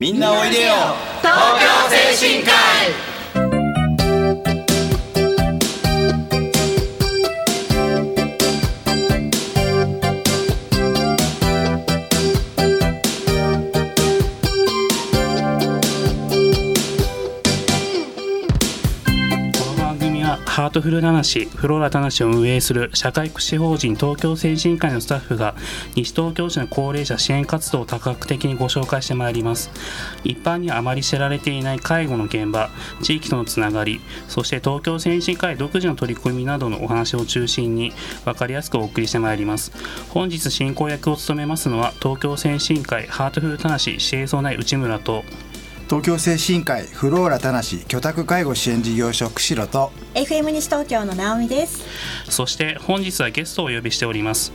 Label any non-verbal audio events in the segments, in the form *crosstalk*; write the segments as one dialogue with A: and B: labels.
A: みんなおいでよ。
B: 東京精神科医。
C: ートフルナナシフローラタナシを運営する社会福祉法人東京精神科医のスタッフが西東京市の高齢者支援活動を多角的にご紹介してまいります。一般にはあまり知られていない介護の現場地域とのつながりそして東京精神科医独自の取り組みなどのお話を中心に分かりやすくお送りしてまいります。本日進行役を務めますのは東京精神科医ハートフルタナシ指定総内内村と
D: 東京精神科医フローラ田無居宅介護支援事業所釧路と
E: FM 西東京の直美です。
C: そして本日はゲストをお呼びしております。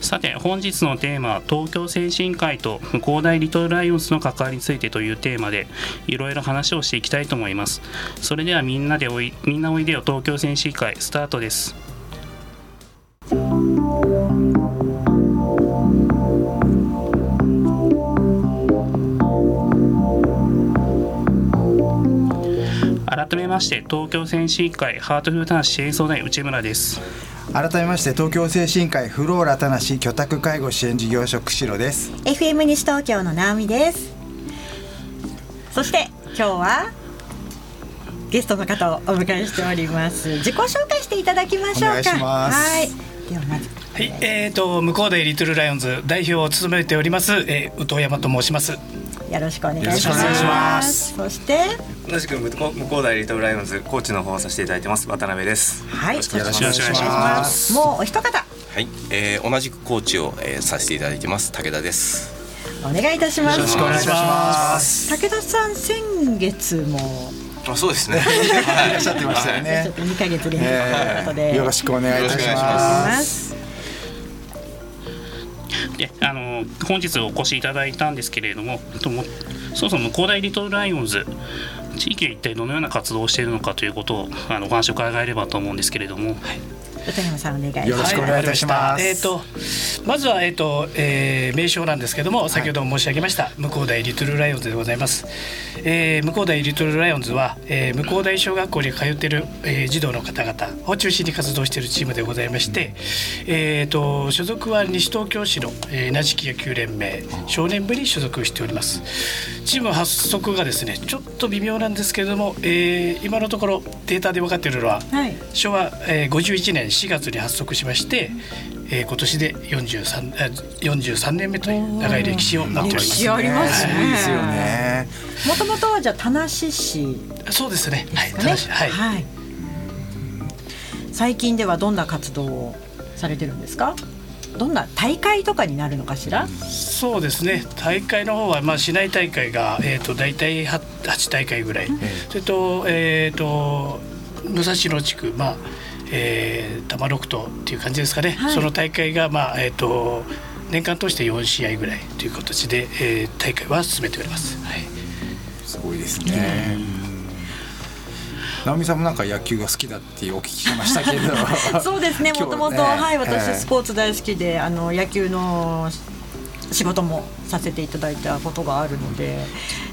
C: さて本日のテーマは東京精神科医と向こう大リトルライオンズの関わりについてというテーマでいろいろ話をしていきたいと思います。それではみんなでおいみんなおいでよ東京精神科医スタートです改めまして東京精神科医ハートフルタナシ支援相談員内村です。
D: 改めまして東京精神科医フローラ田無居宅介護支援事業所釧路です。
E: FM 西東京の直美です。そして今日はゲストの方をお迎えしております。自己紹介していただきましょうか。
D: お願いします。
E: はい。ではまず。
F: はい、えー、と向こうでリトルライオンズ代表を務めております、えー、宇藤山と申します。
E: よろしくお願いします。
D: よろしくお願いします。
E: そして
A: 同じく向こう向こう大リトルライオンズコーチの方をさせていただいてます。渡辺です。
E: はい
A: よろしくお願いします。
E: もうお一方
G: はい、えー、同じくコーチを、えー、させていただいてます。武田です。
E: お願いいたします。
D: よろしくお願いします。
E: 武田さん先月も。
G: あ、そうですね。*laughs*
D: いらっしゃってましたよ *laughs*
E: ちょっ
D: ね
E: と2ヶ月連続ということで、
D: よろしくお願いいたし
G: よろしくお願いし
D: ま
E: す
C: であの本日お越しいただいたんですけれどもともそもそも恒大リトルライオンズ地域で一体どのような活動をしているのかということをあのお話を伺えればと思うんですけれども、
E: 歌山さんお願いします。
D: よろしくお願いいたします。
F: えっ、とまずはえっ、と、えー名称なんですけども先ほど申し上げました、向こう大リトルライオンズでございます。えー、向こう大リトルライオンズは、えー、向こう大小学校に通っている、えー児童の方々を中心に活動しているチームでございまして、えー、と所属は西東京市の、えー、稲敷野球連盟少年部に所属しております。チーム発足がですねちょっと微妙なんですけれども、えー今のところデータで分かっているのは、
E: はい。
F: 昭和、えー、51年4月に発足しまして、えー今年で 43, あ43年目という長い歴史を持っております。
E: 歴史ありますね
D: いい
E: もともとはじゃあ田無市
F: そうですね。はい、
E: ですかね
F: 正しいはい。
E: はい最近ではどんな活動をされてるんですか？どんな大会とかになるのかしら、
F: そうですね。大会の方はまあ市内大会がえっ、と大体 8, 8大会ぐらい。それとえっ、と武蔵野地区まあ。えー、多摩六島っていう感じですかね、
E: はい。
F: その大会が、まあえー、と年間通して4試合ぐらいという形で、えー大会は進めております。はい。
D: すごいですね。直美さんもなんか野球が好きだってお聞きしましたけど。*laughs*
E: そうですね。もともとはい
D: え
E: 私
D: え。
E: スポーツ大好きであの野球の仕事もさせていただいたことがあるので。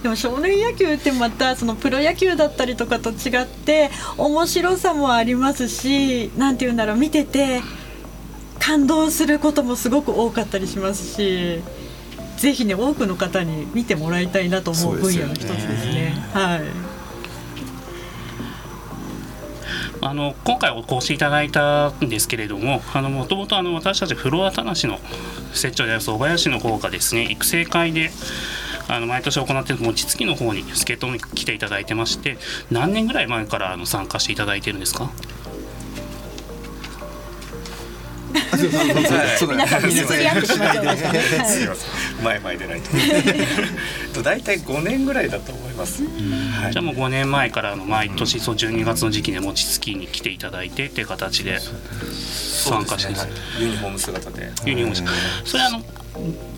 E: でも少年野球ってまたそのプロ野球だったりとかと違って面白さもありますしなんて言うんだろう見てて感動することもすごく多かったりしますしぜひね多くの方に見てもらいたいなと思う分野の一つですね。はい
C: あの今回お越しいただいたんですけれどももともと私たちフロアたなしの設長である総林の方がですね育成会であの毎年行っている餅つきの方に助っ人に来ていただいてまして何年ぐらい前からあの参加していただいてるんですか？
E: 皆さんに釣り合ってしまっちゃいましたね。はい。
A: すいません前前でないと大体5年ぐらいだと思います、はい。
C: じゃあもう5年前からあの毎年そう12月の時期で餅つきに来ていただいてっていう形で参加してるんです
A: はい。ユニフォーム姿で。
C: ユニフォームで。すそれあの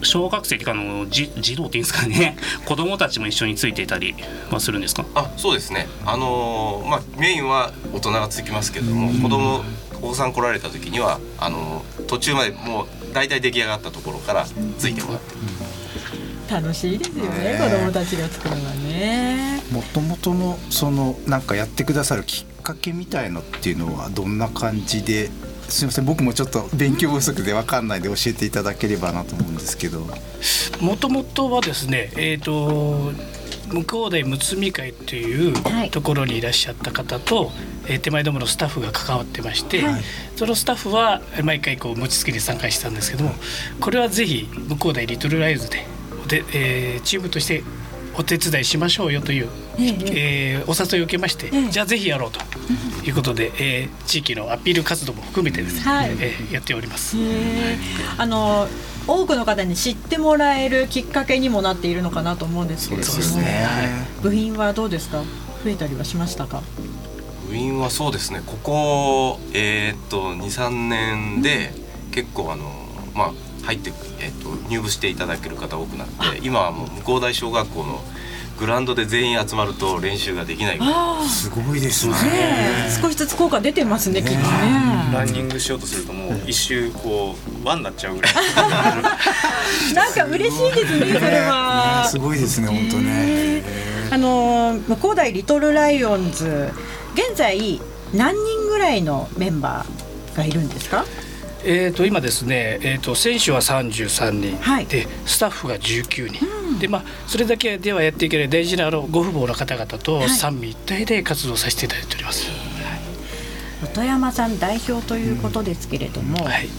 C: 小学生っていうかあの児児童っていうんですかね。*laughs* 子供たちも一緒についていたりはするんですか？
G: あ、そうですね。あのーまあメインは大人がつきますけれども、子供お子さん来られた時にはあのー途中までもう大体出来上がったところからついてもらって。
E: 楽しいですよね
D: ね。
E: 子供たちが作るのはね。
D: もともとのそのなんかやってくださるきっかけみたいのっていうのはどんな感じですみません僕もちょっと勉強不足で分かんないで教えていただければなと思うんですけど。
F: もともとはですねえっ、と向こうでむつみ会という
E: はい。
F: ところにいらっしゃった方と、えー手前どものスタッフが関わってまして、
E: はい。
F: そのスタッフは毎回こう餅つきに参加してたんですけどもこれはぜひ向こうでリトルライズでで、えーチームとしてお手伝いしましょうよという、
E: ええ
F: えーお誘いを受けまして、
E: ええ
F: じゃあぜひやろうということで、えー地域のアピール活動も含めてですね、
E: はい
F: えーやっております。
E: あの多くの方に知ってもらえるきっかけにもなっているのかなと思うんですけれども、
F: そうですね
E: 部員はどうですか？増えたりはしましたか？
G: 部員はそうですね。ここえーっと23年で結構あのまあ入って、えーっと入部していただける方多くなって今はもう向こう大小学校のグラウンドで全員集まると練習ができない
D: すごいですね。
E: あねえ。少しずつ効果出てますねきっとね。
A: ランニングしようとするともう一周こう輪になっちゃうぐらい。*laughs*
E: なんか嬉しいですねそれは。
D: ねすごいですね本当ね。
E: あの向こう大リトルライオンズ現在何人ぐらいのメンバーがいるんですか？
F: えー、と今ですね、えー、と選手は33人、
E: はい。
F: でスタッフが19人、でまあ、それだけではやっていけない。大事なあのご父母の方々と
E: はい。
F: 三位一体で活動させていただいております。
E: 音山さん代表ということですけれども、
F: はい、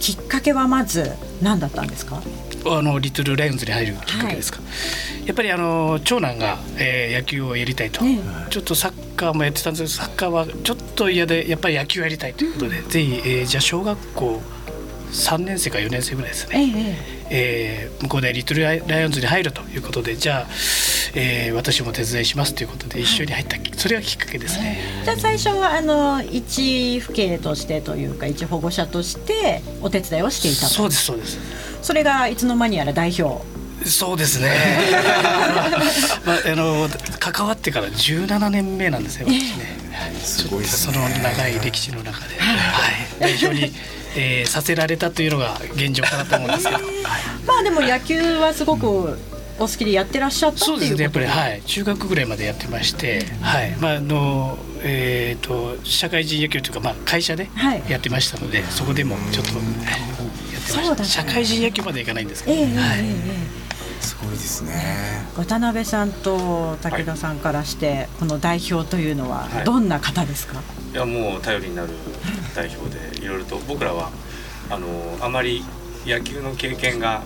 E: きっかけはまず何だったんですか？
F: あのリトルライオンズに入るきっかけですか、やっぱりあの長男が、えー野球をやりたいと、
E: え
F: ちょっとサッカーもやってたんですけどサッカーはちょっと嫌でやっぱり野球やりたいということで、ぜひ、えーじゃあ小学校3年生か4年生ぐらいですね、
E: ええ。え
F: えー向こうでリトルライオンズに入るということでじゃあ、えー私も手伝いしますということで一緒に入ったそれがきっかけですね。
E: じゃあ最初はあの一父兄としてというか一保護者としてお手伝いをしていたと。
F: そうですそうです。
E: それがいつの間にやら代表
F: そうですね。*laughs* まあ、あの関わってから17年目なんですよ。私ね。
D: すごいです
F: その長い歴史の中で、はい、代表に、えーさせられたというのが現状かなと思うんですけど。*laughs*
E: まあでも野球はすごくお好きでやってらっしゃったっていうこと
F: そうですね。やっぱりはい。中学ぐらいまでやってまして、はい。まああのえっ、と社会人野球というかまあ会社で
E: はい。
F: やってましたので、そこでもちょっと、はい。やってま
E: そうだった
F: した。社会人野球までいかないんですけど、
E: ええええ
F: はい。
E: ええ
D: すごいですね。
E: 渡辺さんと武田さんからして、この代表というのは
A: はい。
E: どんな方ですか、
A: いやもう頼りになる代表でいろいろと僕らはあのあまり野球の経験が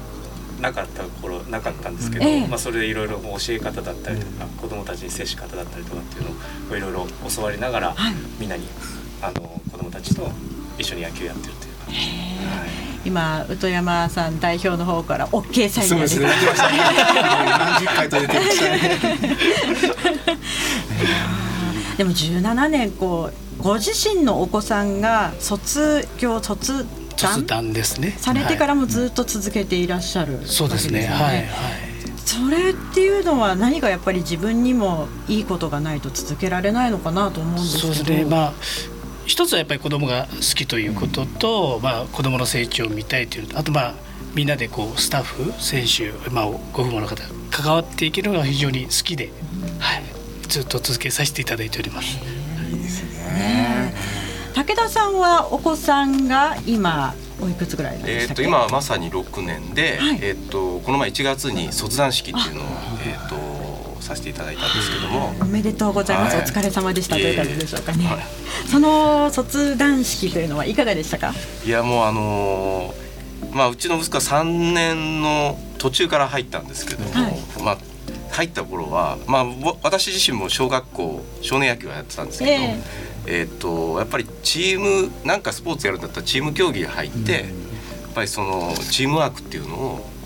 A: なかった頃なかったんですけど、
E: ええ。
A: まあ、それでいろいろ教え方だったりとか、子どもたちに接し方だったりとかっていうのをいろいろ教わりながら、
E: はい。
A: みんなにあの子どもたちと一緒に野球やってるという感じです。はい
E: 今宇都山さん代表の方から OK サイン
D: そうですね
E: が出て
D: ましたね何十回と出てましたね
E: でも17年こうご自身のお子さんが卒業卒
F: 卒
E: 団
F: 団ですね。
E: されてからもずっと続けていらっしゃる、
F: そうですね。はいはい。
E: それっていうのは何かやっぱり自分にもいいことがないと続けられないのかなと思うんですけど
F: そうですね。まあ一つはやっぱり子供が好きということと、まあ子供の成長を見たいというあとまあみんなでこうスタッフ、選手、まあご父母の方関わっていけるのが非常に好きで、はい、ずっと続けさせていただいております。
E: 武田さんはお子さんが今おいくつぐらいなんで
G: え
E: っけ、
G: と今はまさに6年で、
E: はい。
G: えー、とこの前1月に卒団式っていうのを、えー、とさせていただいたんですけども。
E: おめでとうございます、
G: はい。
E: お疲れ様でしたという感じでしょうかね、
G: はい
E: その卒団式というのはいかがでしたか？
G: いやもうあのーまあうちの息子は3年の途中から入ったんですけども、
E: はい。
G: まあ入った頃は、まあ、ぼ私自身も小学校少年野球をやってたんですけど、
E: え
G: え。ーっとやっぱりチームなんかスポーツやるんだったらチーム競技が入って、やっぱりそのチームワークっていうのを、ま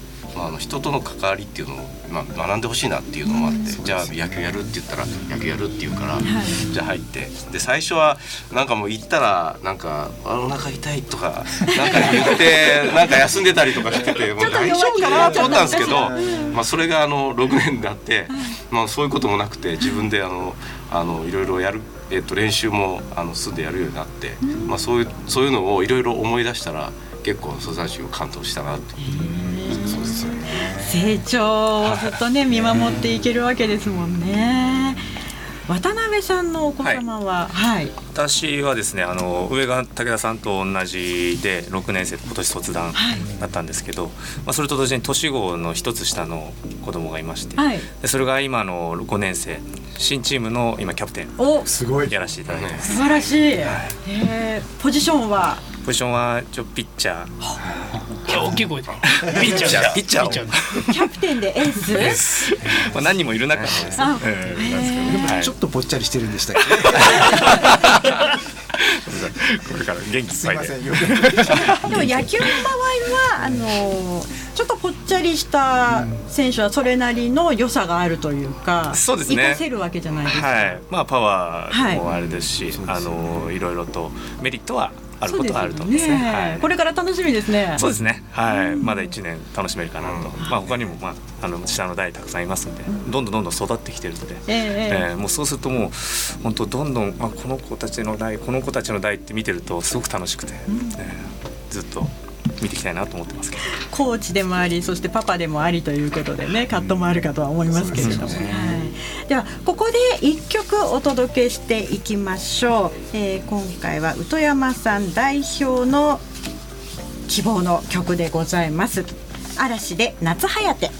G: あ、あの人との関わりっていうのを、まあ、学んでほしいなっていうのもあって、じゃあ野球やるって言ったら野球やるって言うから、じゃあ入ってで最初はなんかもう行ったらなんか「あお腹痛い」とかなんか言って *laughs* なんか休んでたりとかしててもう大丈夫かなと思ったんですけど、まあ、それがあの6年になって、まあ、そういうこともなくて自分であのあのいろいろやる、えっと練習もあの住んでやるようになって、まあ、そういうそういうのをいろいろ思い出したら結構卒団式を感動したなって。いう。
D: そうですよね。
E: 成長をずっとね見守っていけるわけですもんね。渡辺さんのお子様は、はい、
A: 私はですねあの上が武田さんと同じで6年生今年卒団だったんですけど、まあ、それと同時に年子の一つ下の子供がいまして、
E: はい。
A: でそれが今の5年生新チームの今キャプテン
E: お
D: すごい。
A: やらせていただいてます。
E: 素晴らしい。えーポジションは？
A: ポジションは一応ピッチャー。
F: 大きい声でピッチャー。
A: ピッチャー。
E: キャプテンでエース？*laughs*
A: まあ何人もいる中でです。
D: ちょっとぽっちゃりしてるんでしたっ
A: これから元気いっぱいで。
E: でも野球の場合はあのちょっとぽっちゃりした選手はそれなりの良さがあるというか、
A: そうですね。
E: 活かせるわけじゃないですか。
A: はい、まあパワーもあれですし、あのいろいろとメリットはあることはあると。思うんですね。はい。
E: これから楽しみですね。
A: そうですね。はい、まだ一年楽しめるかなと。まあ他にもまああの下の代たくさんいますので、どんどんどんどん育ってきてるので、
E: ええええ。
A: えーもうそうするともう本当どんどんあこの子たちの代この子たちの代って見てるとすごく楽しくて、えーずっと見ていきたいなと思ってますけど。
E: コーチでもありそしてパパでもありということでね葛藤もあるかとは思いますけれども、はい、ではここで1曲お届けしていきましょう、えー今回は宇土山さん代表の希望の曲でございます。嵐で夏はやて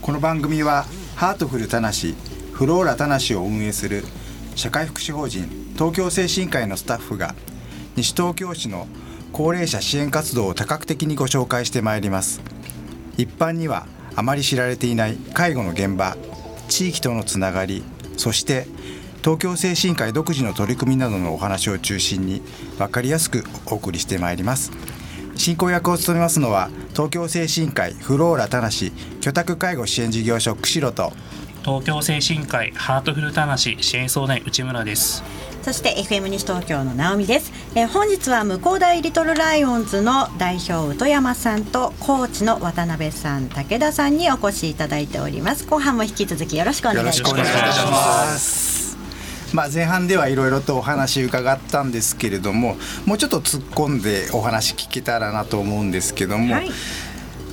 D: この番組はハートフルたなしフローラたなしを運営する社会福祉法人東京精神科医のスタッフが西東京市の高齢者支援活動を多角的にご紹介してまいります。一般にはあまり知られていない介護の現場地域とのつながりそして東京精神科医独自の取り組みなどのお話を中心に分かりやすくお送りしてまいります。進行役を務めますのは東京精神科医フローラたなし居宅介護支援事業所釧路と
C: 東京精神科医ハートフルたなし支援相談員内村です。
E: そして FM 西東京の直美です、えー本日は向大リトルライオンズの代表宇土山さんとコーチの渡辺さん武田さんにお越しいただいております。後半も引き続きよろしくお願いします。
D: よろしくお願いします。まあ、前半ではいろいろとお話伺ったんですけれどももうちょっと突っ込んでお話聞けたらなと思うんですけども、
E: はい。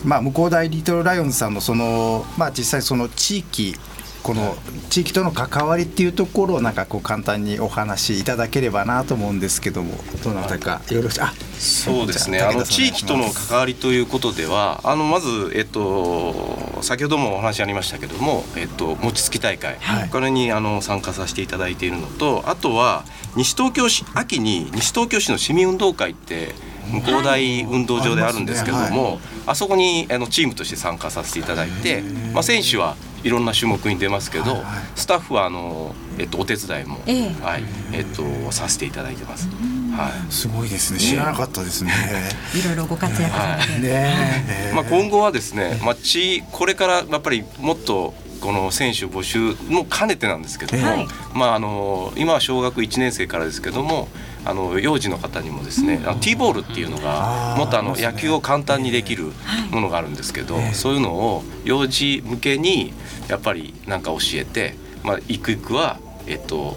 D: まあ、向こう大リトルライオンズさんのその、まあ、実際その地域この地域との関わりっていうところをなんかこう簡単にお話しいただければなと思うんですけどもどなたかよろしく。あ
G: そうですね。あの地域との関わりということでは、あのまずえっと先ほどもお話ありましたけども、えっと餅つき大会、
D: はい。
G: これにあの参加させていただいているのと、あとは西東京市秋に西東京市の市民運動会って向こう大運動場であるんですけども、
D: あります
G: あそこにあのチームとして参加させていただいて、まあ選手はいろんな種目に出ますけど、
D: はいはい。
G: スタッフはあのえっとお手伝いも、
E: ええ。
G: はい。えっとさせていただいてます。はい。
D: すごいですね。知らなかったですね。*laughs*
E: いろいろご活躍されて、
D: ねえ。
G: まあ、今後はですね、まあ、地これからやっぱりもっとこの選手募集も兼ねてなんですけども、
E: はい。
G: まあ、あの今は小学1年生からですけどもあの幼児の方にもですね、あの T ボールっていうのがもっとあの野球を簡単にできるものがあるんですけど、そういうのを幼児向けにやっぱりなんか教えて、まあ、ゆくゆくは、えっと、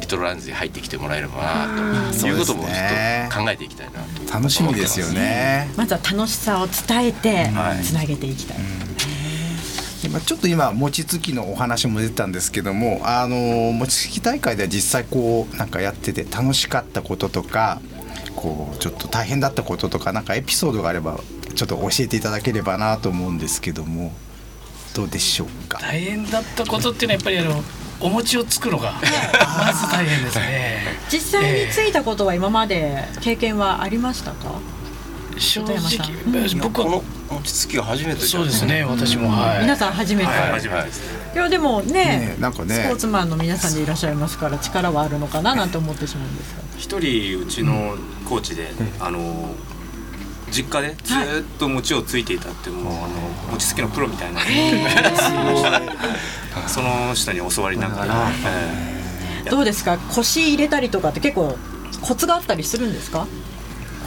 G: リトルランズに入ってきてもらえればなということもちょっと考えていきたいなと
D: 楽しみですよね。
E: まずは楽しさを伝えて
G: はい。
E: つなげていきたい、
D: でまあちょっと今餅つきのお話も出てたんですけどもあの餅つき大会では実際こうなんかやってて楽しかったこととかこうちょっと大変だったこととかなんかエピソードがあればちょっと教えていただければなと思うんですけどもどうでしょうか？
F: 大変だったことっていうのはやっぱりあのお餅をつくのがまず大変ですね。*laughs*
E: 実際についたことは今まで経験はありましたか、
F: 正直僕は
G: この餅つきが初めてじゃ
F: そ
G: ないう
F: ですね私もはい。
E: 皆さん初めて、
G: はい
A: 初めてですね。
E: いやでもね
D: ねなんかね。
E: スポーツマンの皆さんでいらっしゃいますから力はあるのかななんて思ってしまうんですが
A: 一人うちのコーチで、あの実家でずーっと餅をついていたってもうあの餅つきのプロみたいな、*laughs* その人に教わりながら、え
E: どうですか？腰入れたりとかって結構コツがあったりするんですか？
A: ー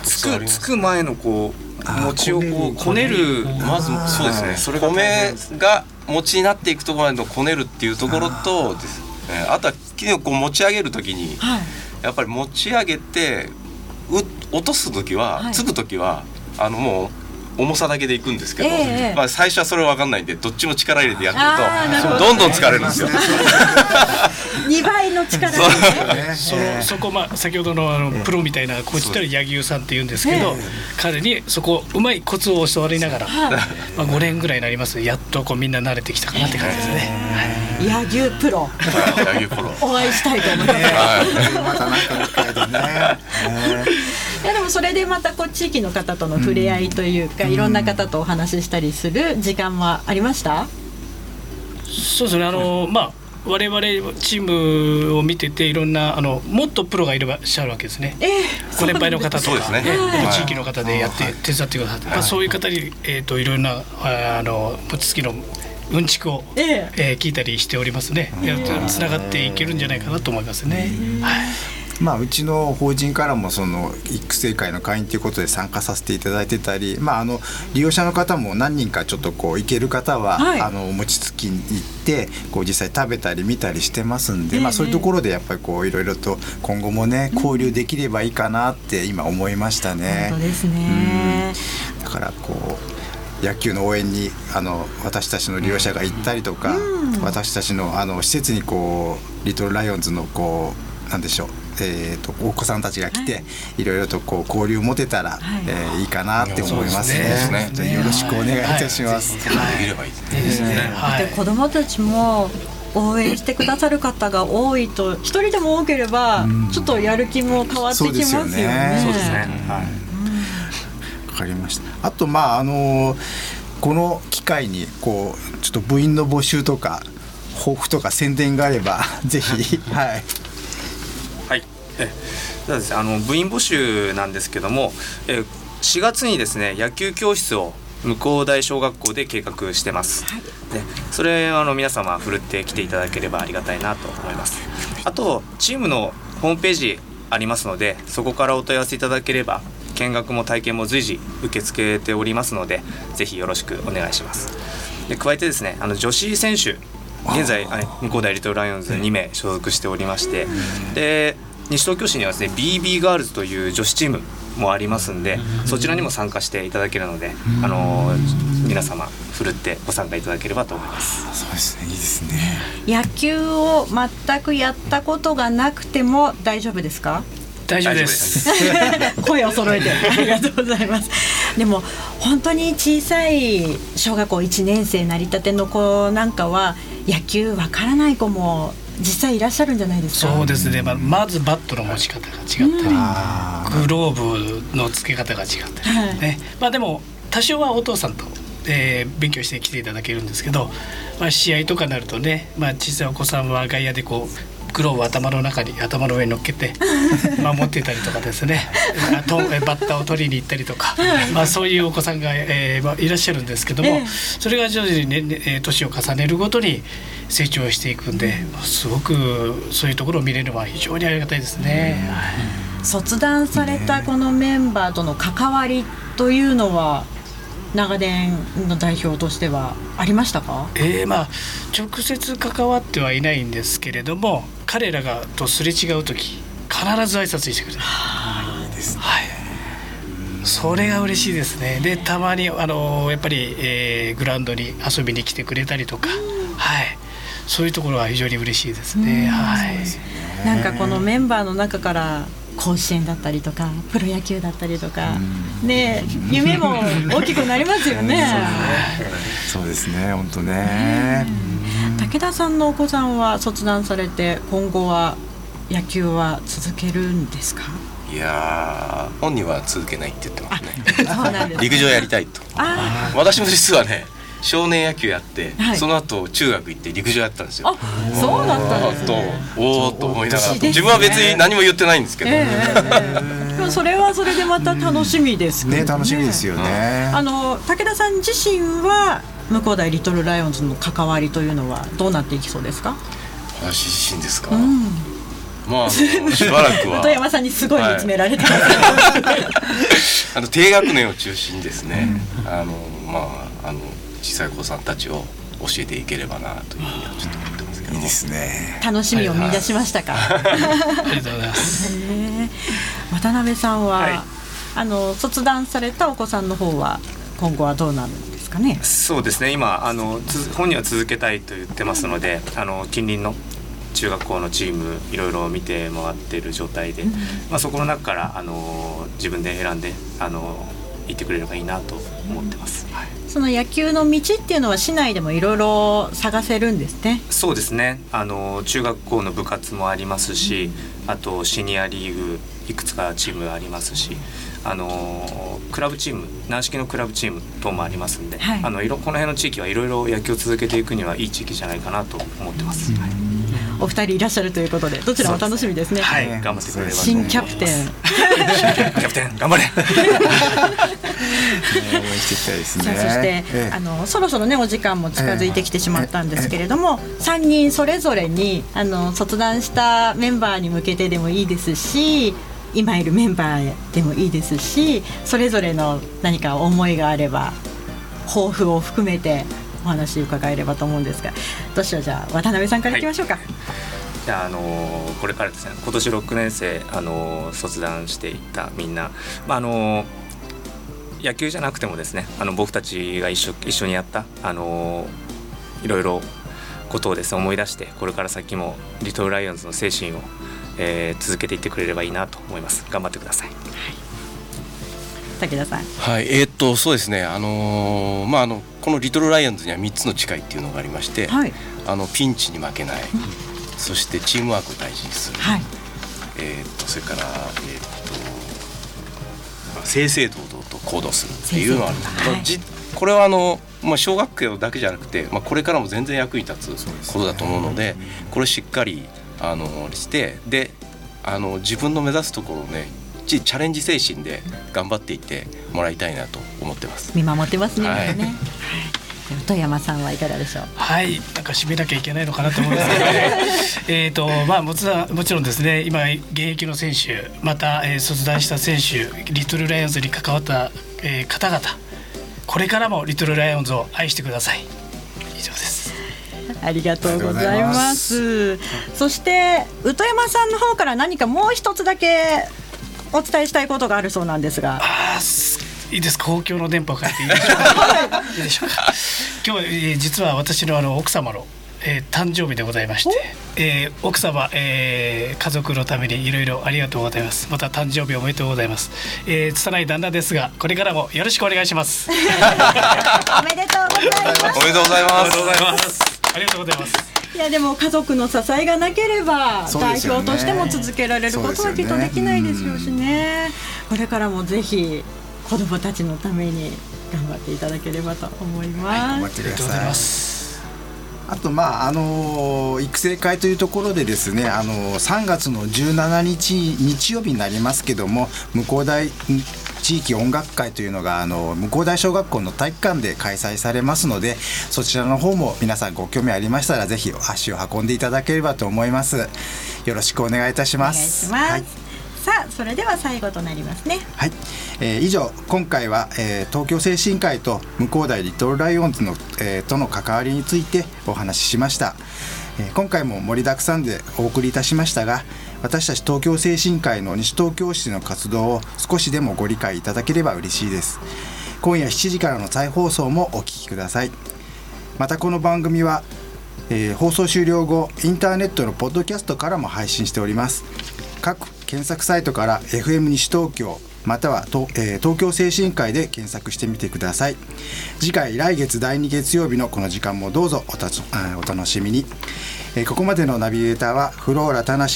A: つくつく前のこう餅をこうこねる。
G: まずそうですね、それ米が餅になっていくところまでのこねるっていうところとです、えーあとはこう持ち上げる時に
E: はい。
G: やっぱり持ち上げてう落とす時は、
E: はい。
G: つく時はあのもう重さだけでいくんですけど、
E: ええ
G: まあ、最初はそれは分かんないんでどっちも力入れてやって
E: る
G: とどんどん疲れるんですよ。*laughs*
E: 2倍の力でね。
D: ね
F: そのそこまあ先ほどのあのプロみたいなこう言ったら柳生さんって言うんですけど、彼にそこうまいコツを教わりながら、まあ5年ぐらいになりますやっとこうみんな慣れてきたかなって感じですね。
E: 野球プロ。
G: 柳生プロ。
E: お会いしたいと思います。
G: い。
E: やでもそれでまたこう地域の方との触れ合いというか、いろんな方とお話ししたりする時間はありました？
F: そうですね。あのまあ我々チームを見てていろんなあのもっとプロがいらっしゃるわけですね。
E: ええ
F: ご年配の方とか、
G: ね。
F: 地域の方でやって手伝ってくださって、まあ、そういう方に、えー、といろんなああの餅つきのうんちくを、
E: ええ。
F: えー聞いたりしておりますね。つながっていけるんじゃないかなと思いますね。はい
D: まあ、うちの法人からもその育成会の会員ということで参加させていただいてたり、まあ、あの利用者の方も何人かちょっとこう行ける方は、
E: はい。
D: あのお餅つきに行ってこう実際食べたり見たりしてますんで、
E: ええ。
D: まあ、そういうところでやっぱりこういろいろと今後もね交流できればいいかなって今思いましたね。
E: 本当ですね。
D: だからこう野球の応援にあの私たちの利用者が行ったりとか、私たちのあの施設にこうリトルライオンズのこうなんでしょう、えー、とお子さんたちが来て、い、ろいろとこう交流を持てたら、えーいいかなって思いますね。
G: すね
D: よろしくお願いいたします。
G: できればいいですね。
F: いいですね。はい
E: で子どもたちも応援してくださる方が多いと一人でも多ければちょっとやる気も変わってきますよね。
D: そうですよね
A: そうですね。
D: わかりました。あとまああのこの機会にこうちょっと部員の募集とか抱負とか宣伝があればぜひはい。
A: はい。え、ですね、あの部員募集なんですけども、え、4月にですね、野球教室を向こう大小学校で計画してます。で、それあの皆様ふるって来ていただければありがたいなと思います。あとチームのホームページありますので、そこからお問い合わせいただければ。見学も体験も随時受け付けておりますのでぜひよろしくお願いしますで加えてですねあの女子選手現在向こう大リトルライオンズ2名所属しておりましてで西東京市にはですね BB ガールズという女子チームもありますんでそちらにも参加していただけるのであの皆様ふるってご参加いただければと思います。
D: そうですね。いいですね。
E: 野球を全くやったことがなくても大丈夫ですか？
F: 大丈夫です。*laughs*
E: 声を揃えて。ありがとうございます。でも本当に小さい小学校1年生なりたての子なんかは野球わからない子も実際いらっしゃるんじゃないですか？
F: そうですね。まあまずバットの持ち方が違ったり、
D: あ
F: グローブの付け方が違ったり、
E: はい
F: ね。まあでも多少はお父さんと、えー勉強してきていただけるんですけど、まあ試合とかになるとね、まあ小さいお子さんは外野でこう。グローブを頭の中に頭の上に乗っけて *laughs* 守ってたりとかですね。バッターを取りに行ったりとか、まあ、そういうお子さんが、えーまあ、いらっしゃるんですけども、
E: ええ。
F: それが徐々にねねえー年を重ねるごとに成長していくんで、すごくそういうところを見れるのは非常にありがたいですね。
E: 卒団されたこのメンバーとの関わりというのは長年の代表としてはありましたか？
F: えーまあ直接関わってはいないんですけれども彼らがとすれ違う時必ず挨拶してくれる。はいそれが嬉しいですね。でたまにあのやっぱり、えーグラウンドに遊びに来てくれたりとか、はい、そういうところは非常に嬉しいですね。はい。
E: なんかこのメンバーの中から甲子園だったりとかプロ野球だったりとかね夢も大きくなりますよね。*laughs*
D: そうですね本当ね。
E: 武田さんのお子さんは卒団されて今後は野球は続けるんですか？
G: いやー本人は続けないって言ってますね。
E: そうなんです
G: 陸上やりたいと。
E: あ
G: 私も実はね少年野球やって、
E: はい。
G: その後中学行って陸上やったんですよ。
E: あそうだったん
G: おーっと
E: ですね
G: おおと思いながら、
E: ね。
G: 自分は別に何も言ってないんですけど、
E: ええええ *laughs* でもそれはそれでまた楽しみですけど
D: ね楽しみですよね。
E: あの武田さん自身は向こう大リトルライオンズの関わりというのはどうなっていきそうですか？
G: 私自身ですか？
E: うん。
G: まあしばらくは。*laughs*
E: 富山さんにすごい見つめられてます、*laughs*
G: あの低学年を中心にですね、あのまああの小さい子さんたちを教えていければなというふうにはちょっと思ってますけ
D: いいですね。
E: 楽しみを見出しましたか？
F: ありがとうございます。
E: 渡辺さんは、
A: はい。
E: あの卒団されたお子さんの方は今後はどうなんですかね。
A: そうですね。今あのつ本人は続けたいと言ってますのであの近隣の中学校のチームいろいろ見て回っている状態で、まあ、そこの中からあの自分で選んであの行ってくれればいいなと思ってます、はい、
E: その野球の道っていうのは市内でもいろいろ探せるんですね。
A: そうですね。あの中学校の部活もありますしあとシニアリーグいくつかチームがありますしあのクラブチーム軟式のクラブチーム等もありますんで、
E: はい。
A: あのいろこの辺の地域はいろいろ野球を続けていくにはいい地域じゃないかなと思ってます。はい。
E: お二人いらっしゃるということでどちらも楽しみですね。
A: はい、
D: ね
A: 頑張ってくれれば。と
E: 新キャプテン。
A: キャプテン。頑張れ。
D: 応援していきたいですね
E: そして、
D: ええ。
E: あのそろそろねお時間も近づいてきてしまったんですけれども、3人それぞれにあの卒団したメンバーに向けてでもいいですし今いるメンバーでもいいですしそれぞれの何か思いがあれば抱負を含めてお話伺えればと思うんですがどうしようじゃあ渡辺さんからいきましょうか。
A: じゃあ、あのこれからですね今年6年生、あの卒団していったみんな、まああの野球じゃなくてもですねあの僕たちが一緒一緒にやった、あのいろいろことをですね思い出してこれから先もリトルライオンズの精神を、えー続けていってくれればいいなと思います。頑張ってください。
E: 武田さん。
G: はい、えーっとそうですね、あのーまああのこのリトルライオンズには3つの誓いっていうのがありまして、
E: はい。
G: あのピンチに負けない、そしてチームワークを大事にする、
E: はい。
G: えーっとそれからえーっと正々堂々と行動するっていうのはあるんです。けど、
E: はい。
G: じこれはあのまあ小学校だけじゃなくて、まあこれからも全然役に立つことだと思うので、これしっかりあのしてであの自分の目指すところをね。チチャレンジ精神で頑張っていってもらいたいなと思ってます。
E: 見守ってますね。
G: はい
E: 今ね。はい。富山さんはいかがでしょう？
F: はい、なんか締めなきゃいけないのかなと思うんですけど、*laughs* えっとまあもちろんもちろんですね、今現役の選手、また、えー卒団した選手、リトルライオンズに関わった、えー方々、これからもリトルライオンズを愛してください。*laughs*
E: ありがとうございます。そして宇多山さんの方から何かもう一つだけお伝えしたいことがあるそうなんですが、
F: あーすいいですか？公共の電波を変えていいでしょうか？*laughs* いいでしょうか？今日、えー実は私のあの奥様の、えー誕生日でございまして、えー奥様、えー家族のためにいろいろありがとうございます。また誕生日おめでとうございます。えー、拙い旦那ですが、これからもよろしくお願いします。*laughs*
E: おめでとうございます。
G: おめでとうございます。
F: ありがとうございます。
E: いやでも家族の支えがなければ、代表としても続けられることはきっとできないでしょうしね。これからもぜひ子どもたちのために頑張っていただければと思います。
D: 頑張ってくだ
F: ありがとうござい。
D: あとまああの育成会というところでですねあの3月の17日日曜日になりますけども向こう大地域音楽会というのがあの向こう大小学校の体育館で開催されますのでそちらの方も皆さんご興味ありましたらぜひ足を運んでいただければと思います。よろしくお願いいたします。
E: します。
D: はい。
E: さあそれでは最後となりますね。
D: はい、えー以上今回は、えー東京精神科医と向こう大リトルライオンズの、えーとの関わりについてお話ししました、えー今回も盛りだくさんでお送りいたしましたが私たち東京精神科医の西東京市の活動を少しでもご理解いただければ嬉しいです。今夜7時からの再放送もお聞きください。またこの番組はえー放送終了後インターネットのポッドキャストからも配信しております。各検索サイトから FM 西東京または、えー東京精神科医で検索してみてください。次回来月第2月曜日のこの時間もどうぞお楽しみに、えーここまでのナビゲーターはフローラ田無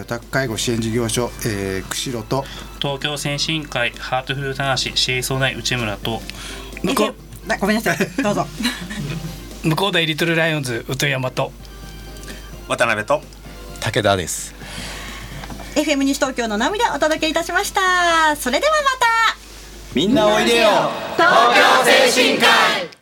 D: 居宅介護支援事業所、えー、釧路と。
C: 東京先進会ハートフルたなしシーソー内内村と。
F: 向こ
E: あごめんなさい。*laughs* どうぞ。
F: う向こう大リトルライオンズ宇都山と。
A: 渡辺と。
G: 武田です。
E: FM 西東京のナビでお届けいたしました。それではまた。
D: みんなおいでよ。
B: 東京精神科医